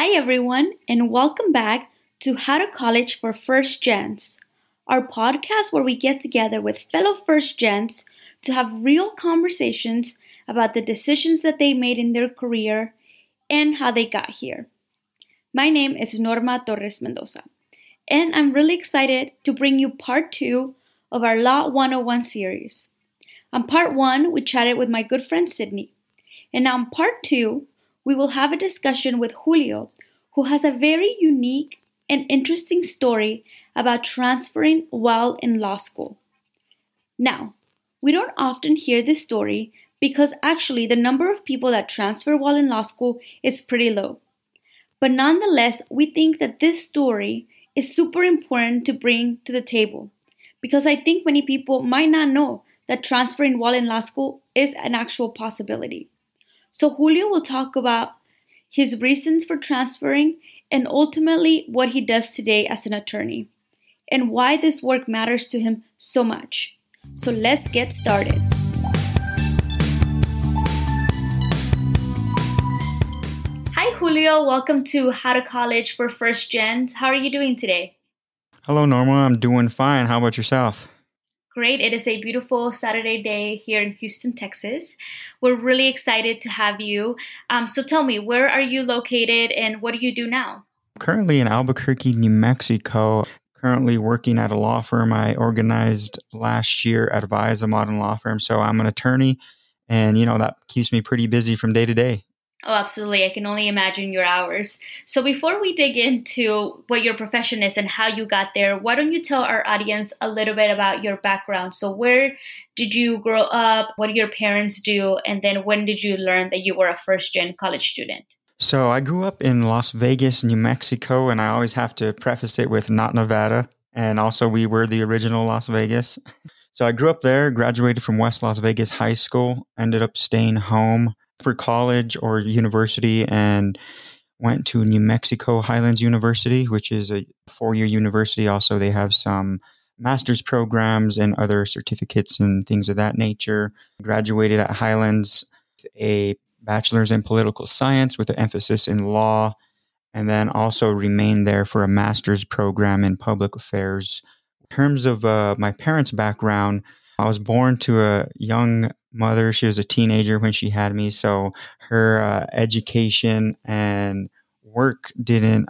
Hi, everyone, and welcome back to How to College for First Gens, our podcast where we get together with fellow First Gens to have real conversations about the decisions that they made in their career and how they got here. My name is Norma Torres Mendoza, and I'm really excited to bring you part two of our Law 101 series. On part one, we chatted with my good friend Sydney, and now on part two, we will have a discussion with Julio, who has a very unique and interesting story about transferring while in law school. Now, we don't often hear this story because actually the number of people that transfer while in law school is pretty low. But nonetheless, we think that this story is super important to bring to the table because I think many people might not know that transferring while in law school is an actual possibility. So Julio will talk about his reasons for transferring and ultimately what he does today as an attorney and why this work matters to him so much. So let's get started. Hi, Julio. Welcome to How to College for First Gens. How are you doing today? Hello, Norma. I'm doing fine. How about yourself? Great. It is a beautiful Saturday day here in Houston, Texas. We're really excited to have you. Um, so tell me, where are you located and what do you do now? Currently in Albuquerque, New Mexico. Currently working at a law firm I organized last year at Advise, a modern law firm. So I'm an attorney, and you know that keeps me pretty busy from day to day. Oh, absolutely. I can only imagine your hours. So, before we dig into what your profession is and how you got there, why don't you tell our audience a little bit about your background? So, where did you grow up? What did your parents do? And then, when did you learn that you were a first gen college student? So, I grew up in Las Vegas, New Mexico, and I always have to preface it with not Nevada. And also, we were the original Las Vegas. So, I grew up there, graduated from West Las Vegas High School, ended up staying home for college or university and went to New Mexico Highlands University, which is a four year university. Also, they have some master's programs and other certificates and things of that nature. Graduated at Highlands, a bachelor's in political science with an emphasis in law, and then also remained there for a master's program in public affairs. In terms of uh, my parents' background, I was born to a young mother. She was a teenager when she had me. So her uh, education and work didn't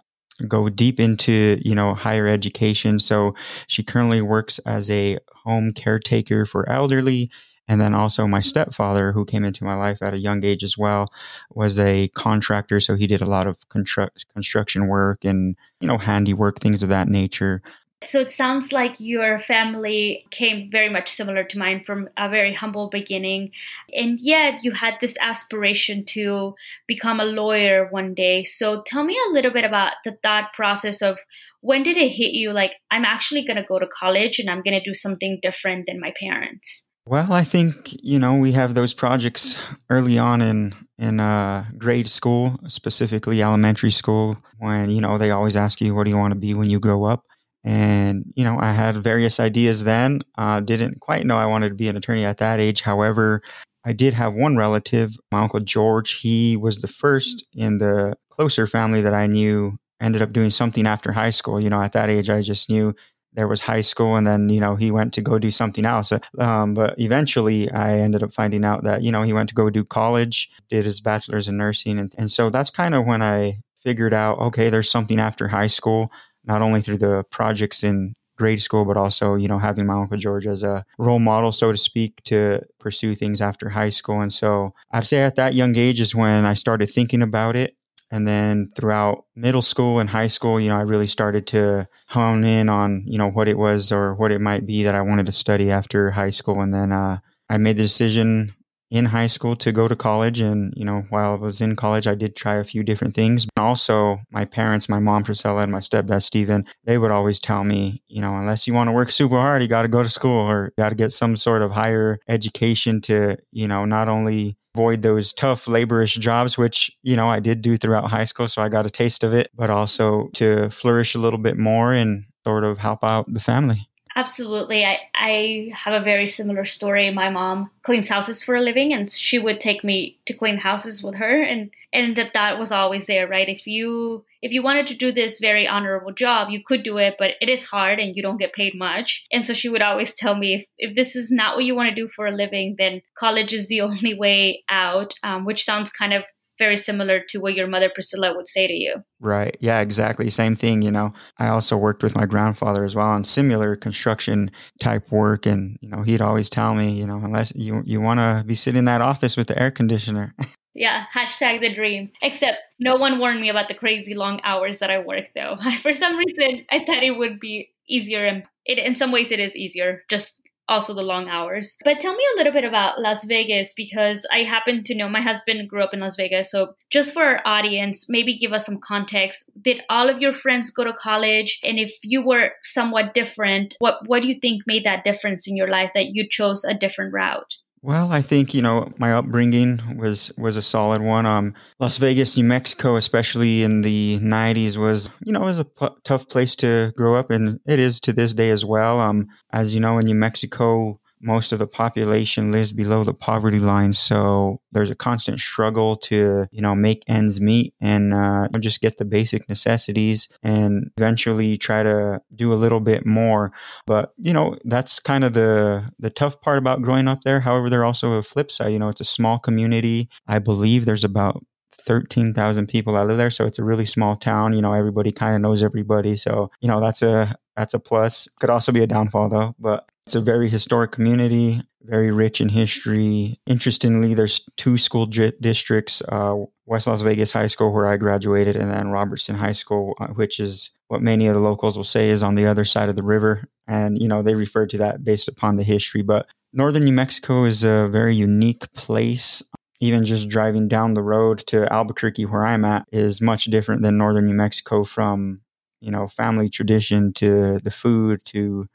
go deep into you know higher education so she currently works as a home caretaker for elderly and then also my stepfather who came into my life at a young age as well was a contractor so he did a lot of construct, construction work and you know handiwork things of that nature so it sounds like your family came very much similar to mine from a very humble beginning. And yet you had this aspiration to become a lawyer one day. So tell me a little bit about the thought process of when did it hit you like, I'm actually going to go to college and I'm going to do something different than my parents? Well, I think, you know, we have those projects early on in in uh, grade school, specifically elementary school, when, you know, they always ask you, what do you want to be when you grow up? And, you know, I had various ideas then. Uh, didn't quite know I wanted to be an attorney at that age. However, I did have one relative, my uncle George. He was the first in the closer family that I knew ended up doing something after high school. You know, at that age, I just knew there was high school and then, you know, he went to go do something else. Um, but eventually I ended up finding out that, you know, he went to go do college, did his bachelor's in nursing. And, and so that's kind of when I figured out, okay, there's something after high school not only through the projects in grade school, but also, you know, having my Uncle George as a role model, so to speak, to pursue things after high school. And so I'd say at that young age is when I started thinking about it. And then throughout middle school and high school, you know, I really started to hone in on, you know, what it was or what it might be that I wanted to study after high school. And then uh, I made the decision in high school to go to college. And, you know, while I was in college, I did try a few different things. But also, my parents, my mom, Priscilla, and my stepdad, Stephen, they would always tell me, you know, unless you want to work super hard, you got to go to school or got to get some sort of higher education to, you know, not only avoid those tough laborish jobs, which, you know, I did do throughout high school. So I got a taste of it, but also to flourish a little bit more and sort of help out the family. Absolutely. I, I have a very similar story. My mom cleans houses for a living and she would take me to clean houses with her and and that that was always there, right? If you if you wanted to do this very honorable job, you could do it, but it is hard and you don't get paid much. And so she would always tell me if, if this is not what you want to do for a living, then college is the only way out, um, which sounds kind of very similar to what your mother Priscilla would say to you. Right. Yeah, exactly. Same thing. You know, I also worked with my grandfather as well on similar construction type work. And, you know, he'd always tell me, you know, unless you, you want to be sitting in that office with the air conditioner. yeah. Hashtag the dream. Except no one warned me about the crazy long hours that I work though. For some reason, I thought it would be easier and it, in some ways it is easier just also the long hours. But tell me a little bit about Las Vegas because I happen to know my husband grew up in Las Vegas. So, just for our audience, maybe give us some context. Did all of your friends go to college? And if you were somewhat different, what, what do you think made that difference in your life that you chose a different route? Well, I think you know my upbringing was was a solid one. Um, Las Vegas, New Mexico, especially in the '90s, was you know was a p- tough place to grow up, and it is to this day as well. Um, as you know, in New Mexico, most of the population lives below the poverty line so there's a constant struggle to you know make ends meet and uh, just get the basic necessities and eventually try to do a little bit more but you know that's kind of the the tough part about growing up there however there's also a flip side you know it's a small community i believe there's about 13,000 people that live there. So it's a really small town. You know, everybody kind of knows everybody. So, you know, that's a, that's a plus. Could also be a downfall though. But it's a very historic community, very rich in history. Interestingly, there's two school districts uh, West Las Vegas High School, where I graduated, and then Robertson High School, uh, which is what many of the locals will say is on the other side of the river. And, you know, they refer to that based upon the history. But northern New Mexico is a very unique place even just driving down the road to Albuquerque, where I'm at, is much different than northern New Mexico from, you know, family tradition to the food to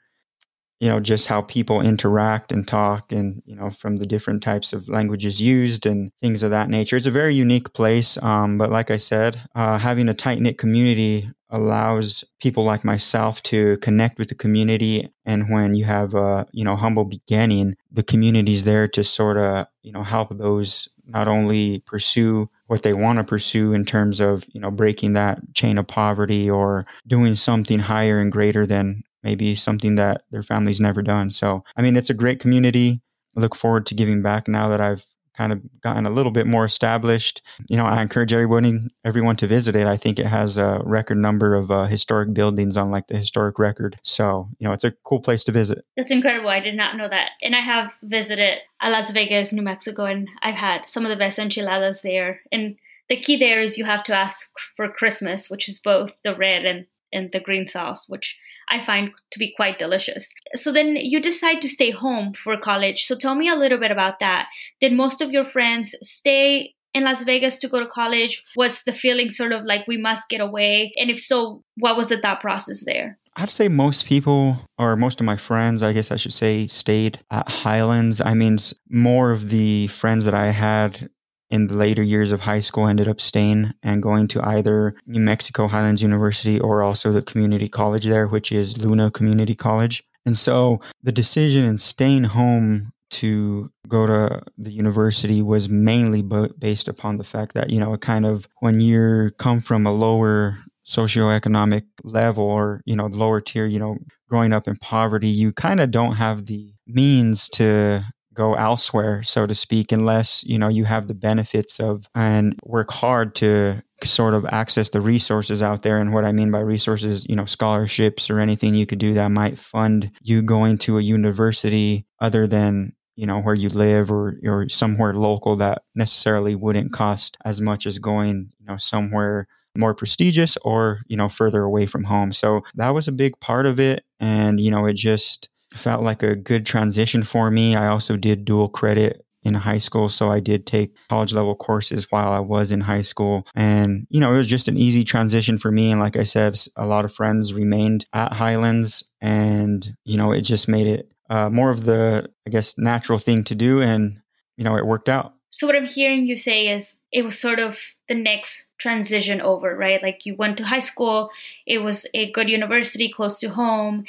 you know just how people interact and talk and you know from the different types of languages used and things of that nature. It's a very unique place um, but like i said uh, having a tight-knit community allows people like myself to connect with the community. And when you have a you know humble beginning the community's there to sort of you know help those not only pursue what they want to pursue in terms of you know breaking that chain of poverty or doing something higher and greater than maybe something that their family's never done. So, I mean, it's a great community. I look forward to giving back now that I've kind of gotten a little bit more established. You know, I encourage everybody, everyone to visit it. I think it has a record number of uh, historic buildings on like the historic record. So, you know, it's a cool place to visit. That's incredible. I did not know that. And I have visited Las Vegas, New Mexico, and I've had some of the best enchiladas there. And the key there is you have to ask for Christmas, which is both the red and, and the green sauce, which I find to be quite delicious. So then you decide to stay home for college. So tell me a little bit about that. Did most of your friends stay in Las Vegas to go to college? Was the feeling sort of like we must get away? And if so, what was the thought process there? I'd say most people, or most of my friends, I guess I should say, stayed at Highlands. I mean, more of the friends that I had in the later years of high school ended up staying and going to either New Mexico Highlands University or also the community college there, which is Luna Community College. And so the decision in staying home to go to the university was mainly based upon the fact that, you know, it kind of when you come from a lower socioeconomic level or, you know, lower tier, you know, growing up in poverty, you kind of don't have the means to go elsewhere, so to speak, unless you know you have the benefits of and work hard to sort of access the resources out there. And what I mean by resources, you know, scholarships or anything you could do that might fund you going to a university other than you know where you live or or somewhere local that necessarily wouldn't cost as much as going you know somewhere more prestigious or you know further away from home so that was a big part of it and you know it just felt like a good transition for me. I also did dual credit in high school. So I did take college level courses while I was in high school. And, you know, it was just an easy transition for me. And like I said, a lot of friends remained at Highlands and, you know, it just made it uh, more of the, I guess, natural thing to do. And, you know, it worked out. So what I'm hearing you say is it was sort of the next transition over, right? Like you went to high school, it was a good university close to home,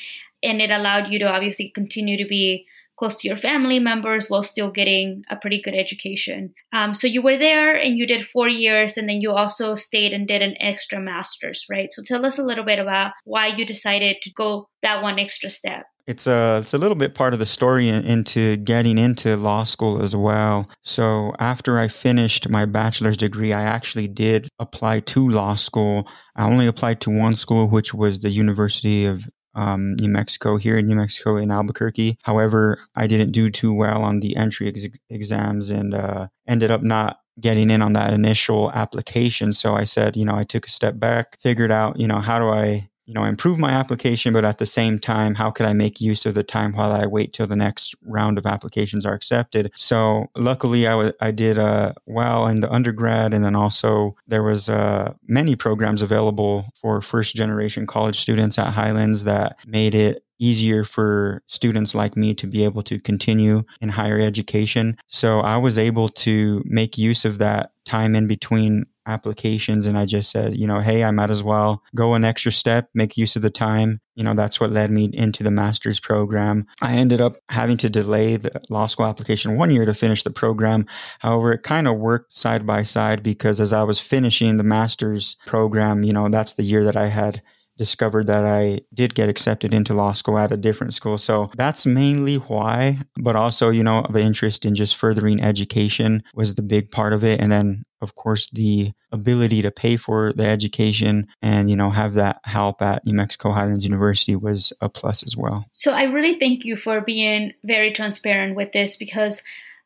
and it allowed you to obviously continue to be close to your family members while still getting a pretty good education. Um, so you were there and you did four years, and then you also stayed and did an extra master's, right? So tell us a little bit about why you decided to go that one extra step. It's a it's a little bit part of the story into getting into law school as well. So after I finished my bachelor's degree, I actually did apply to law school. I only applied to one school, which was the University of um, New Mexico here in New Mexico in Albuquerque. However, I didn't do too well on the entry ex- exams and uh, ended up not getting in on that initial application. So I said, you know, I took a step back, figured out, you know, how do I you know improve my application but at the same time how could i make use of the time while i wait till the next round of applications are accepted? So luckily I, w- I did uh, well in the undergrad and then also there was uh, many programs available for first generation college students at highlands that made it easier for students like me to be able to continue in higher education. So i was able to make use of that time in between applications and I just said, you know, hey, I might as well go an extra step, make use of the time. You know, that's what led me into the master's program. I ended up having to delay the law school application one year to finish the program. However, it kind of worked side by side because as I was finishing the master's program, you know, that's the year that I had discovered that I did get accepted into law school at a different school. So that's mainly why, but also, you know, the interest in just furthering education was the big part of it. And then, of course, the ability to pay for the education and, you know, have that help at New Mexico Highlands University was a plus as well. So I really thank you for being very transparent with this because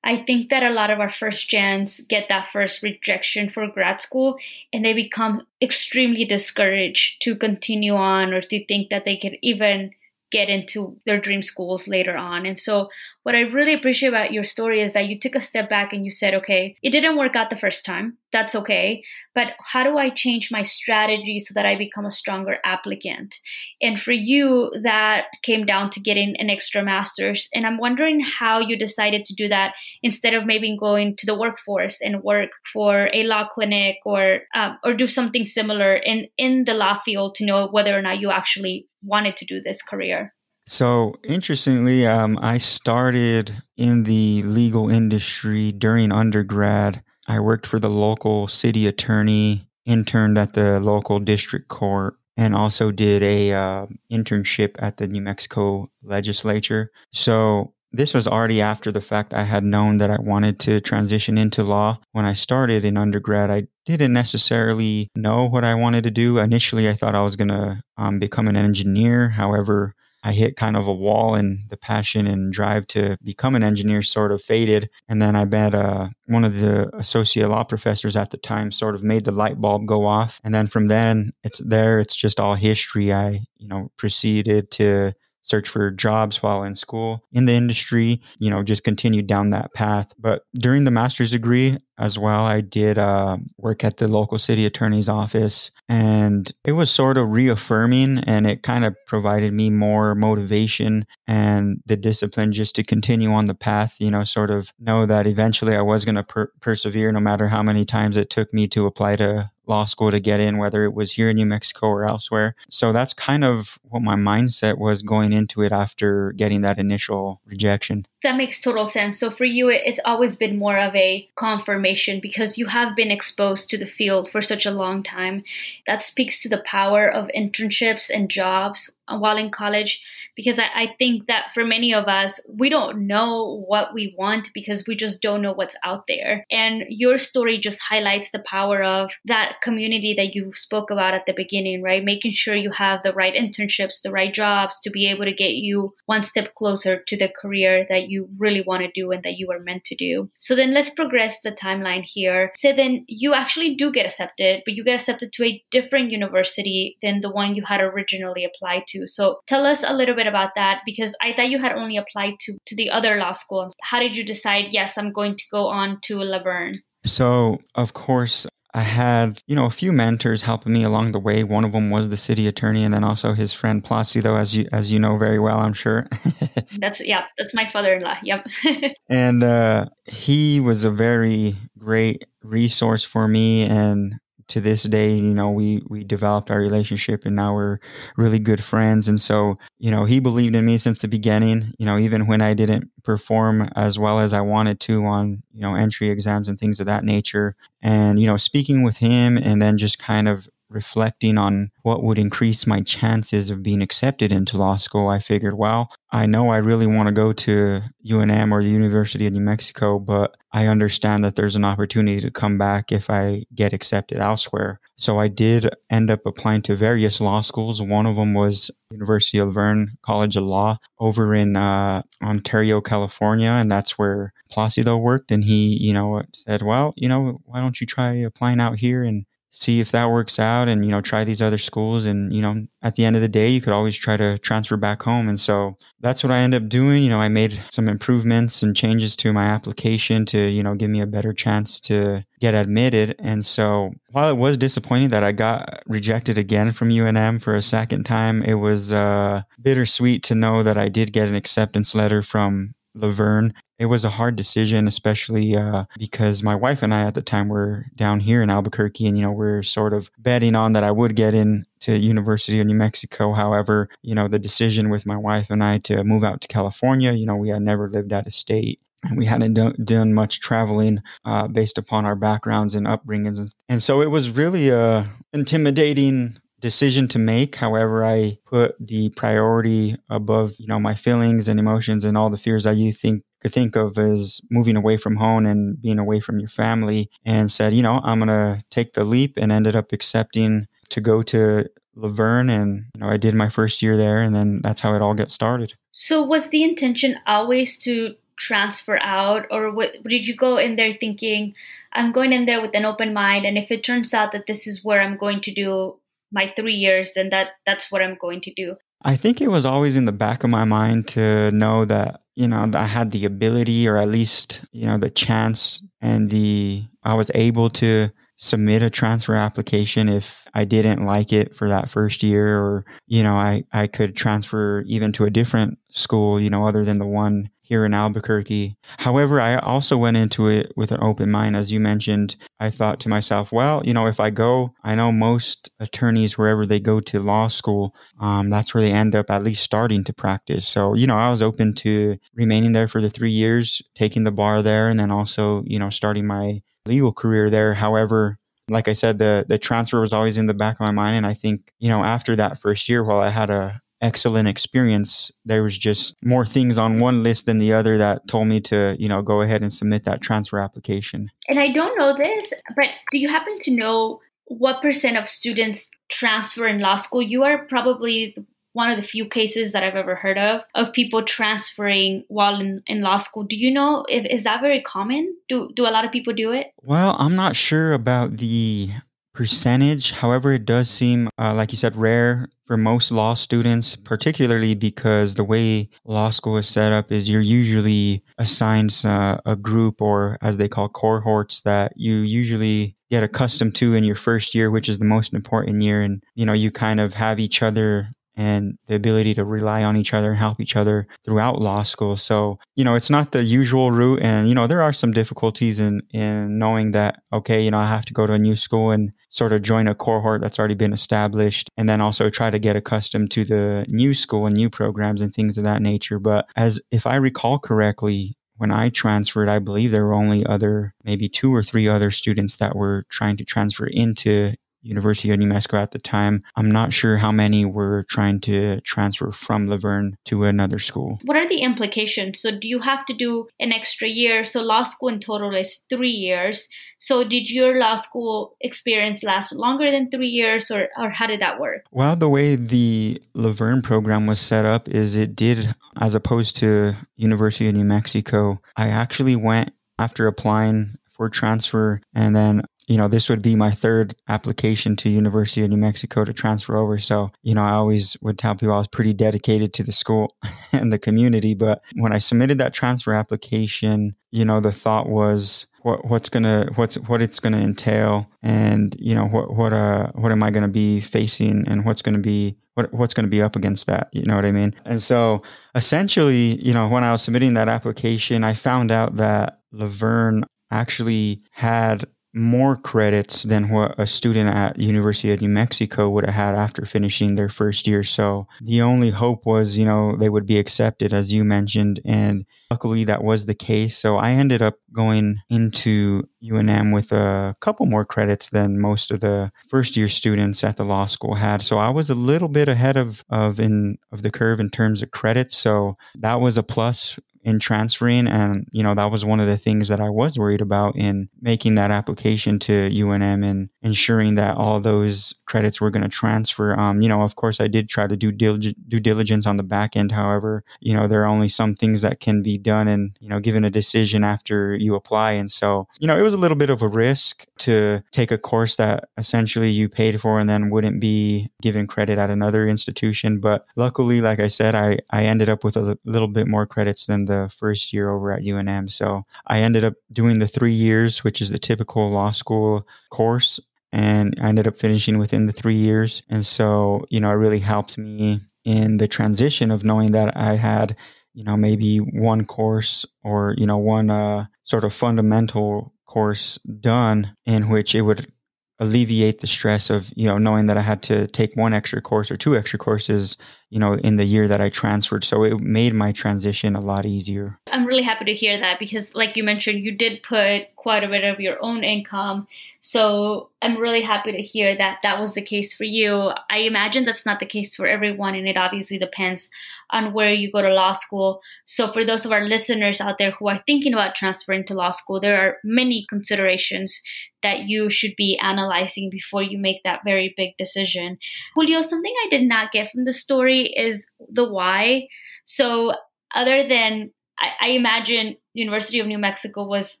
I think that a lot of our first gens get that first rejection for grad school and they become extremely discouraged to continue on or to think that they could even get into their dream schools later on. And so what I really appreciate about your story is that you took a step back and you said, okay, it didn't work out the first time. That's okay. But how do I change my strategy so that I become a stronger applicant? And for you, that came down to getting an extra master's. And I'm wondering how you decided to do that instead of maybe going to the workforce and work for a law clinic or uh, or do something similar in in the law field to know whether or not you actually wanted to do this career. So, interestingly, um, I started in the legal industry during undergrad. I worked for the local city attorney, interned at the local district court, and also did a uh, internship at the New Mexico legislature. So, this was already after the fact I had known that I wanted to transition into law. When I started in undergrad, I didn't necessarily know what I wanted to do. Initially, I thought I was going to um, become an engineer. However, I hit kind of a wall and the passion and drive to become an engineer sort of faded. And then I met uh, one of the associate law professors at the time sort of made the light bulb go off. And then from then it's there, it's just all history. I, you know, proceeded to search for jobs while in school in the industry, you know, just continued down that path. But during the master's degree as well, I did uh, work at the local city attorney's office and it was sort of reaffirming and it kind of provided me more motivation and the discipline just to continue on the path, you know, sort of know that eventually I was going to per- persevere no matter how many times it took me to apply to law school to get in, whether it was here in New Mexico or elsewhere. So that's kind of what my mindset was going into it after getting that initial rejection. That makes total sense. So for you, it's always been more of a confirmation because you have been exposed to the field for such a long time. That speaks to the power of internships and jobs Uh, while in college because I, I, think that for many of us we don't know what we want because we just don't know what's out there. And your story just highlights the power of that community that you spoke about at the beginning right? Making sure you have the right internships the right jobs to be able to get you one step closer to the career that you really want to do and that you are meant to do. So then let's progress the timeline here. So then you actually do get accepted but you get accepted to a different university than the one you had originally applied to to. So tell us a little bit about that because I thought you had only applied to, to the other law school. How did you decide, yes, I'm going to go on to La Verne? So, of course, I had, you know, a few mentors helping me along the way. One of them was the city attorney, and then also his friend Placido, as you as you know very well, I'm sure. that's yeah, that's my father-in-law. Yep. and uh, he was a very great resource for me, and to this day, you know, we we developed our relationship and now we're really good friends. And so, you know, he believed in me since the beginning, you know, even when I didn't perform as well as I wanted to on, you know, entry exams and things of that nature. And, you know, speaking with him and then just kind of reflecting on what would increase my chances of being accepted into law school, I figured, well, I know I really want to go to UNM or the University of New Mexico, but I understand that there's an opportunity to come back if I get accepted elsewhere. So I did end up applying to various law schools. One of them was University of La Verne College of Law over in uh, Ontario, California, and that's where Placido worked. And he, you know, said, "Well, you know, why don't you try applying out here and see if that works out and you know try these other schools. And you know at the end of the day you could always try to transfer back home. And so that's what i ended up doing. You know i made some improvements and changes to my application to you know give me a better chance to get admitted. And so while it was disappointing that i got rejected again from unm for a second time it was uh, bittersweet to know that i did get an acceptance letter from La Verne it was a hard decision, especially uh, because my wife and I at the time were down here in Albuquerque, and you know we're sort of betting on that I would get into University of New Mexico. However, you know the decision with my wife and I to move out to California, you know we had never lived out of state. And we hadn't do- done much traveling uh, based upon our backgrounds and upbringings. And, and so it was really a intimidating decision to make. However, I put the priority above, you know, my feelings and emotions and all the fears that you think could think of as moving away from home and being away from your family and said, you know, I'm going to take the leap and ended up accepting to go to La Verne and you know I did my first year there and then that's how it all got started. So was the intention always to transfer out or what, did you go in there thinking I'm going in there with an open mind and if it turns out that this is where I'm going to do my 3 years then that that's what I'm going to do. I think it was always in the back of my mind to know that, you know, I had the ability or at least, you know, the chance and the, I was able to submit a transfer application if I didn't like it for that first year or, you know, I, I could transfer even to a different school, you know, other than the one here in Albuquerque. However, I also went into it with an open mind. As you mentioned, I thought to myself, well, you know, if I go, I know most attorneys, wherever they go to law school, um, that's where they end up at least starting to practice. So, you know, I was open to remaining there for the three years, taking the bar there, and then also, you know, starting my legal career there. However, like I said, the the transfer was always in the back of my mind, and I think you know after that first year, while I had a excellent experience. There was just more things on one list than the other that told me to, you know, go ahead and submit that transfer application. And I don't know this, but do you happen to know what percent of students transfer in law school? You are probably one of the few cases that I've ever heard of of people transferring while in, in law school. Do you know if is that very common? Do do a lot of people do it? Well, I'm not sure about the percentage. However, it does seem, uh, like you said, rare for most law students, particularly because the way law school is set up is you're usually assigned uh, a group or, as they call cohorts, that you usually get accustomed to in your first year, which is the most important year. And, you know, you kind of have each other and the ability to rely on each other and help each other throughout law school. So, you know, it's not the usual route. And, you know, there are some difficulties in, in knowing that, okay, you know, I have to go to a new school and sort of join a cohort that's already been established and then also try to get accustomed to the new school and new programs and things of that nature. But as if I recall correctly, when I transferred, I believe there were only other, maybe two or three other students that were trying to transfer into University of New Mexico at the time. I'm not sure how many were trying to transfer from La Verne to another school. What are the implications? So, do you have to do an extra year? So, law school in total is three years. So, did your law school experience last longer than three years, or, or how did that work? Well, the way the La Verne program was set up is it did, as opposed to University of New Mexico, I actually went after applying for transfer and then you know, this would be my third application to University of New Mexico to transfer over. So, you know, I always would tell people I was pretty dedicated to the school and the community. But when I submitted that transfer application, you know, the thought was what what's gonna what's what it's gonna entail, and you know what what uh what am I gonna be facing, and what's gonna be what what's going to be up against that you know what i mean and so essentially you know when i was submitting that application i found out that La Verne actually had more credits than what a student at University of New Mexico would have had after finishing their first year. So the only hope was, you know, they would be accepted, as you mentioned, and luckily that was the case. So I ended up going into UNM with a couple more credits than most of the first year students at the law school had. So I was a little bit ahead of of in of the curve in terms of credits. So that was a plus in transferring. And, you know, that was one of the things that I was worried about in making that application to UNM and ensuring that all those credits were going to transfer. Um, you know, of course, I did try to do due diligence on the back end. However, you know, there are only some things that can be done and, you know, given a decision after you apply. And so, you know, it was a little bit of a risk to take a course that essentially you paid for and then wouldn't be given credit at another institution. But luckily, like I said, I, I ended up with a little bit more credits than the the first year over at UNM. So I ended up doing the three years, which is the typical law school course. And I ended up finishing within the three years. And so, you know, it really helped me in the transition of knowing that I had, you know, maybe one course or, you know, one uh, sort of fundamental course done in which it would alleviate the stress of you know knowing that I had to take one extra course or two extra courses you know in the year that I transferred so it made my transition a lot easier. I'm really happy to hear that because like you mentioned you did put quite a bit of your own income so I'm really happy to hear that that was the case for you. I imagine that's not the case for everyone, and it obviously depends on where you go to law school. So, for those of our listeners out there who are thinking about transferring to law school, there are many considerations that you should be analyzing before you make that very big decision. Julio, something I did not get from the story is the why. So, other than I, I imagine University of New Mexico was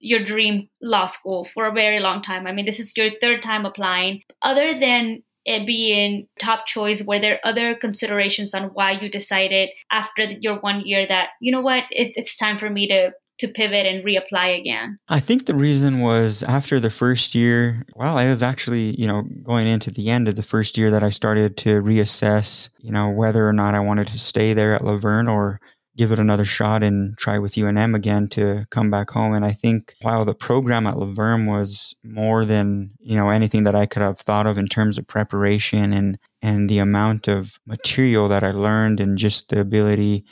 your dream law school for a very long time. I mean, this is your third time applying. Other than it being top choice, were there other considerations on why you decided after your one year that you know what, it, it's time for me to to pivot and reapply again? I think the reason was after the first year, well, I was actually, you know, going into the end of the first year that I started to reassess, you know, whether or not I wanted to stay there at La Verne or give it another shot and try with UNM again to come back home. And I think while the program at La Verne was more than, you know, anything that I could have thought of in terms of preparation and and the amount of material that I learned and just the ability,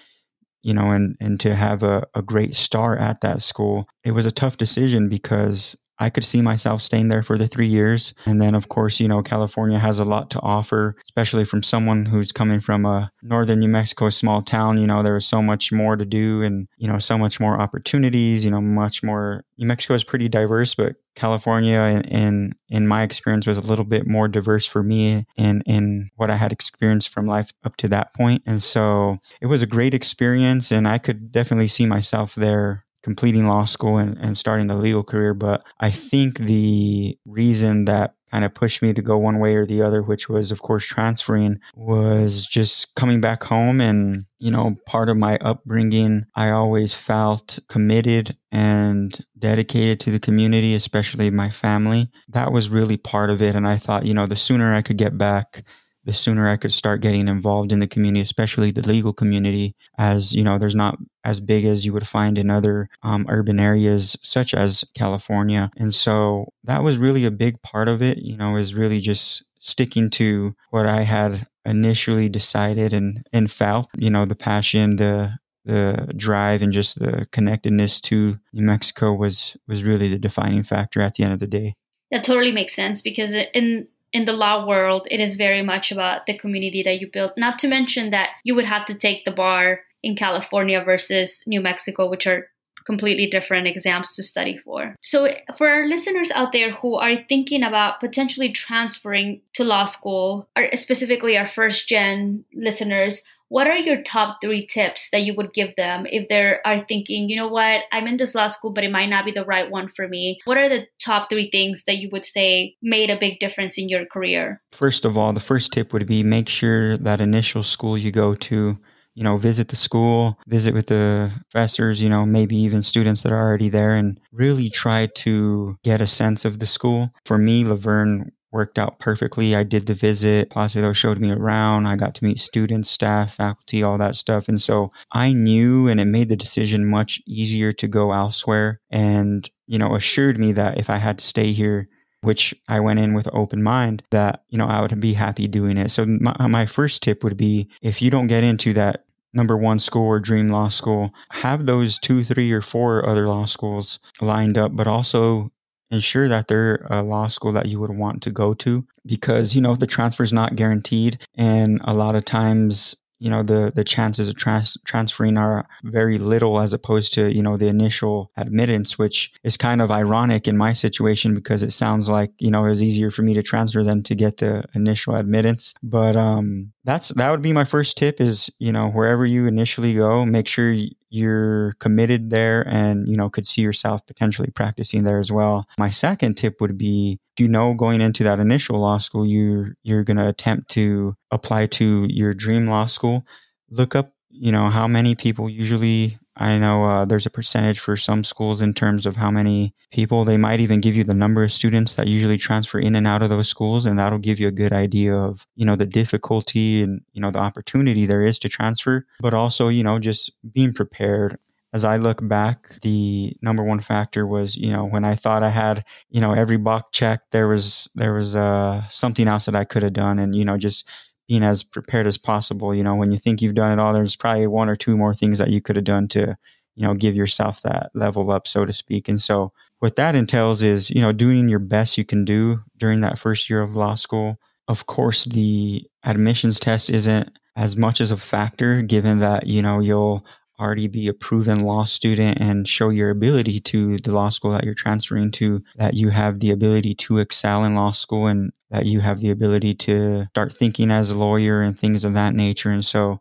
you know, and and to have a, a great start at that school, it was a tough decision because I could see myself staying there for the three years. And then, of course, you know, California has a lot to offer, especially from someone who's coming from a northern New Mexico small town. You know, there is so much more to do and, you know, so much more opportunities, you know, much more. New Mexico is pretty diverse, but California, in, in, in my experience, was a little bit more diverse for me in, in what I had experienced from life up to that point. And so it was a great experience, and I could definitely see myself there completing law school and, and starting the legal career. But I think the reason that kind of pushed me to go one way or the other, which was, of course, transferring, was just coming back home. And, you know, part of my upbringing, I always felt committed and dedicated to the community, especially my family. That was really part of it. And I thought, you know, the sooner I could get back, the sooner I could start getting involved in the community, especially the legal community, as you know, there's not as big as you would find in other um, urban areas such as California. And so that was really a big part of it, you know, is really just sticking to what I had initially decided and, and felt, you know, the passion, the the drive and just the connectedness to New Mexico was was really the defining factor at the end of the day. That totally makes sense because in in the law world, it is very much about the community that you build. Not to mention that you would have to take the bar in California versus New Mexico, which are completely different exams to study for. So, for our listeners out there who are thinking about potentially transferring to law school, or specifically our first gen listeners, what are your top three tips that you would give them if they are thinking, you know what, I'm in this law school, but it might not be the right one for me? What are the top three things that you would say made a big difference in your career? First of all, the first tip would be make sure that initial school you go to you know, visit the school, visit with the professors, you know, maybe even students that are already there and really try to get a sense of the school. For me, La Verne worked out perfectly. I did the visit. Placido showed me around. I got to meet students, staff, faculty, all that stuff. And so I knew and it made the decision much easier to go elsewhere and, you know, assured me that if I had to stay here, which I went in with open mind that, you know, I would be happy doing it. So my, my first tip would be if you don't get into that number one school or dream law school, have those two, three, or four other law schools lined up, but also ensure that they're a law school that you would want to go to because you know the transfer is not guaranteed. And a lot of times you know the the chances of trans- transferring are very little as opposed to you know the initial admittance which is kind of ironic in my situation because it sounds like you know it was easier for me to transfer than to get the initial admittance. But um that's that would be my first tip is you know wherever you initially go make sure you're committed there and you know could see yourself potentially practicing there as well. My second tip would be you know going into that initial law school you you're going to attempt to apply to your dream law school look up you know how many people usually I know uh, there's a percentage for some schools in terms of how many people. They might even give you the number of students that usually transfer in and out of those schools, and that'll give you a good idea of you know the difficulty and you know the opportunity there is to transfer, but also you know just being prepared. As I look back, the number one factor was you know when I thought I had you know every box checked, there was there was uh, something else that I could have done, and you know just being as prepared as possible. You know, when you think you've done it all, there's probably one or two more things that you could have done to, you know, give yourself that level up, so to speak. And so what that entails is, you know, doing your best you can do during that first year of law school. Of course, the admissions test isn't as much as a factor given that, you know, you'll already be a proven law student and show your ability to the law school that you're transferring to, that you have the ability to excel in law school and that you have the ability to start thinking as a lawyer and things of that nature. And so,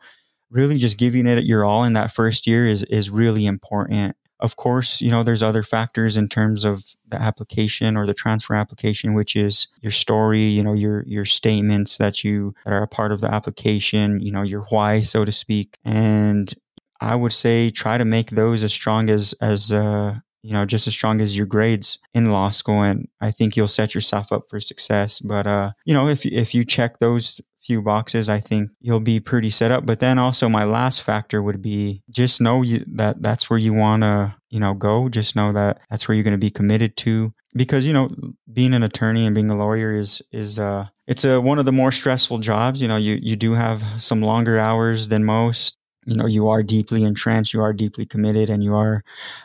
really just giving it your all in that first year is, is really important. Of course, you know, there's other factors in terms of the application or the transfer application, which is your story, you know, your your statements that you that are a part of the application, you know, your why, so to speak. And I would say try to make those as strong as as uh, you know just as strong as your grades in law school, and I think you'll set yourself up for success. But uh, you know if if you check those few boxes, I think you'll be pretty set up. But then also my last factor would be just know you, that that's where you want to you know go. Just know that that's where you're going to be committed to because you know being an attorney and being a lawyer is is uh it's a one of the more stressful jobs you know you you do have some longer hours than most you know you are deeply entrenched you are deeply committed and you are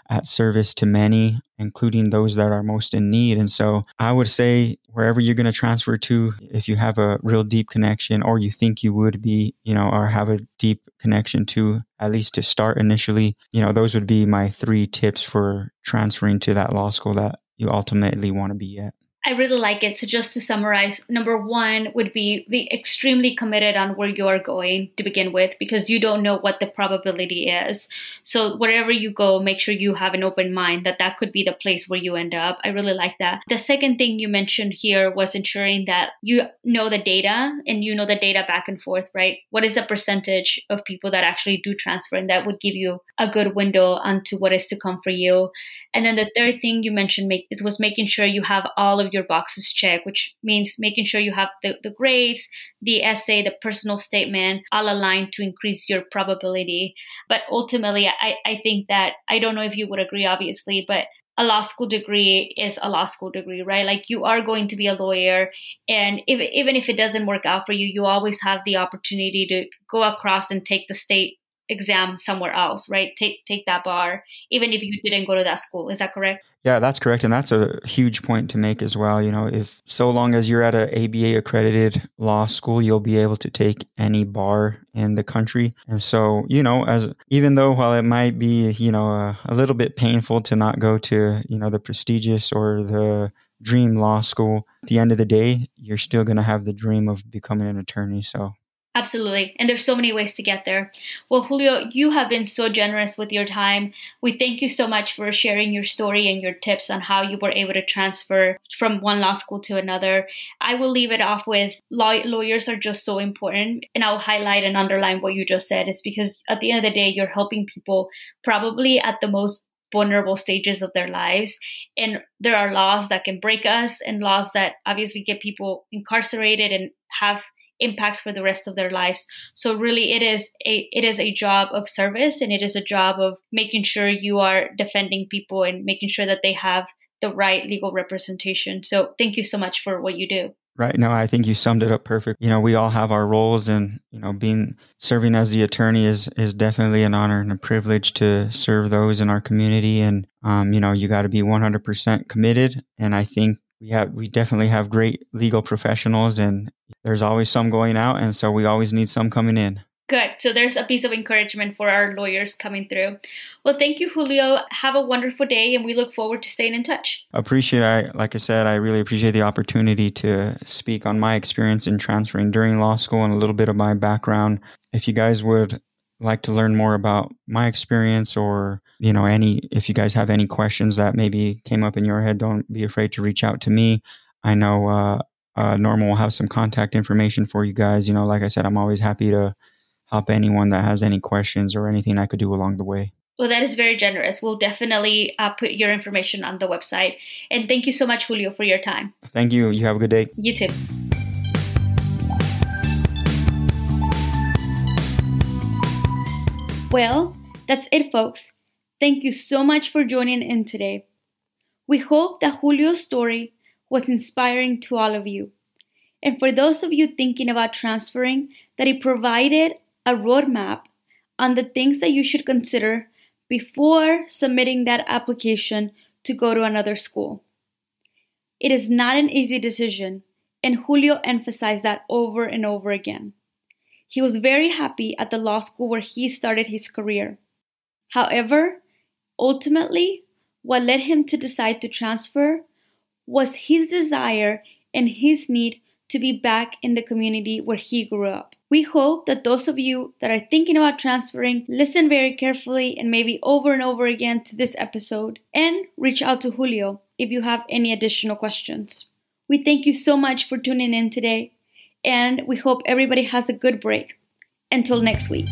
at service to many including those that are most in need. And so i would say wherever you're going to transfer to if you have a real deep connection or you think you would be you know or have a deep connection to at least to start initially you know those would be my three tips for transferring to that law school that you ultimately want to be at I really like it. So just to summarize, number one would be be extremely committed on where you're going to begin with because you don't know what the probability is. So wherever you go, make sure you have an open mind that that could be the place where you end up. I really like that. The second thing you mentioned here was ensuring that you know the data and you know the data back and forth, right? What is the percentage of people that actually do transfer? And that would give you a good window onto what is to come for you. And then the third thing you mentioned make, was making sure you have all of your boxes checked, which means making sure you have the, the grades, the essay, the personal statement all aligned to increase your probability. But ultimately, I, I think that I don't know if you would agree, obviously, but a law school degree is a law school degree, right? Like you are going to be a lawyer, and if, even if it doesn't work out for you, you always have the opportunity to go across and take the state exam somewhere else, right? Take take that bar, even if you didn't go to that school. Is that correct? Yeah, that's correct, and that's a huge point to make as well. You know, if so long as you're at a ABA accredited law school, you'll be able to take any bar in the country. And so, you know, as even though while it might be, you know, a, a little bit painful to not go to, you know, the prestigious or the dream law school, at the end of the day, you're still going to have the dream of becoming an attorney. So Absolutely. And there's so many ways to get there. Well, Julio, you have been so generous with your time. We thank you so much for sharing your story and your tips on how you were able to transfer from one law school to another. I will leave it off with law- lawyers are just so important. And I'll highlight and underline what you just said. It's because at the end of the day, you're helping people probably at the most vulnerable stages of their lives. And there are laws that can break us and laws that obviously get people incarcerated and have impacts for the rest of their lives. So really it is a it is a job of service and it is a job of making sure you are defending people and making sure that they have the right legal representation. So thank you so much for what you do. Right. No, I think you summed it up perfect. You know, we all have our roles and, you know, being serving as the attorney is is definitely an honor and a privilege to serve those in our community and um, you know, you got to be 100% committed and I think we have we definitely have great legal professionals and there's always some going out and so we always need some coming in. Good. So there's a piece of encouragement for our lawyers coming through. Well, thank you, Julio. Have a wonderful day, and we look forward to staying in touch. Appreciate. I like I said, I really appreciate the opportunity to speak on my experience in transferring during law school and a little bit of my background. If you guys would like to learn more about my experience, or you know, any if you guys have any questions that maybe came up in your head, don't be afraid to reach out to me. I know uh, uh, Norma will have some contact information for you guys. You know, like I said, I'm always happy to help anyone that has any questions or anything I could do along the way. Well, that is very generous. We'll definitely uh, put your information on the website. And thank you so much, Julio, for your time. Thank you. You have a good day. You too. Well, that's it, folks. Thank you so much for joining in today. We hope that Julio's story was inspiring to all of you. And for those of you thinking about transferring, that he provided a roadmap on the things that you should consider before submitting that application to go to another school. It is not an easy decision, and Julio emphasized that over and over again. He was very happy at the law school where he started his career. However, ultimately, what led him to decide to transfer was his desire and his need to be back in the community where he grew up. We hope that those of you that are thinking about transferring listen very carefully and maybe over and over again to this episode and reach out to Julio if you have any additional questions. We thank you so much for tuning in today and we hope everybody has a good break. Until next week.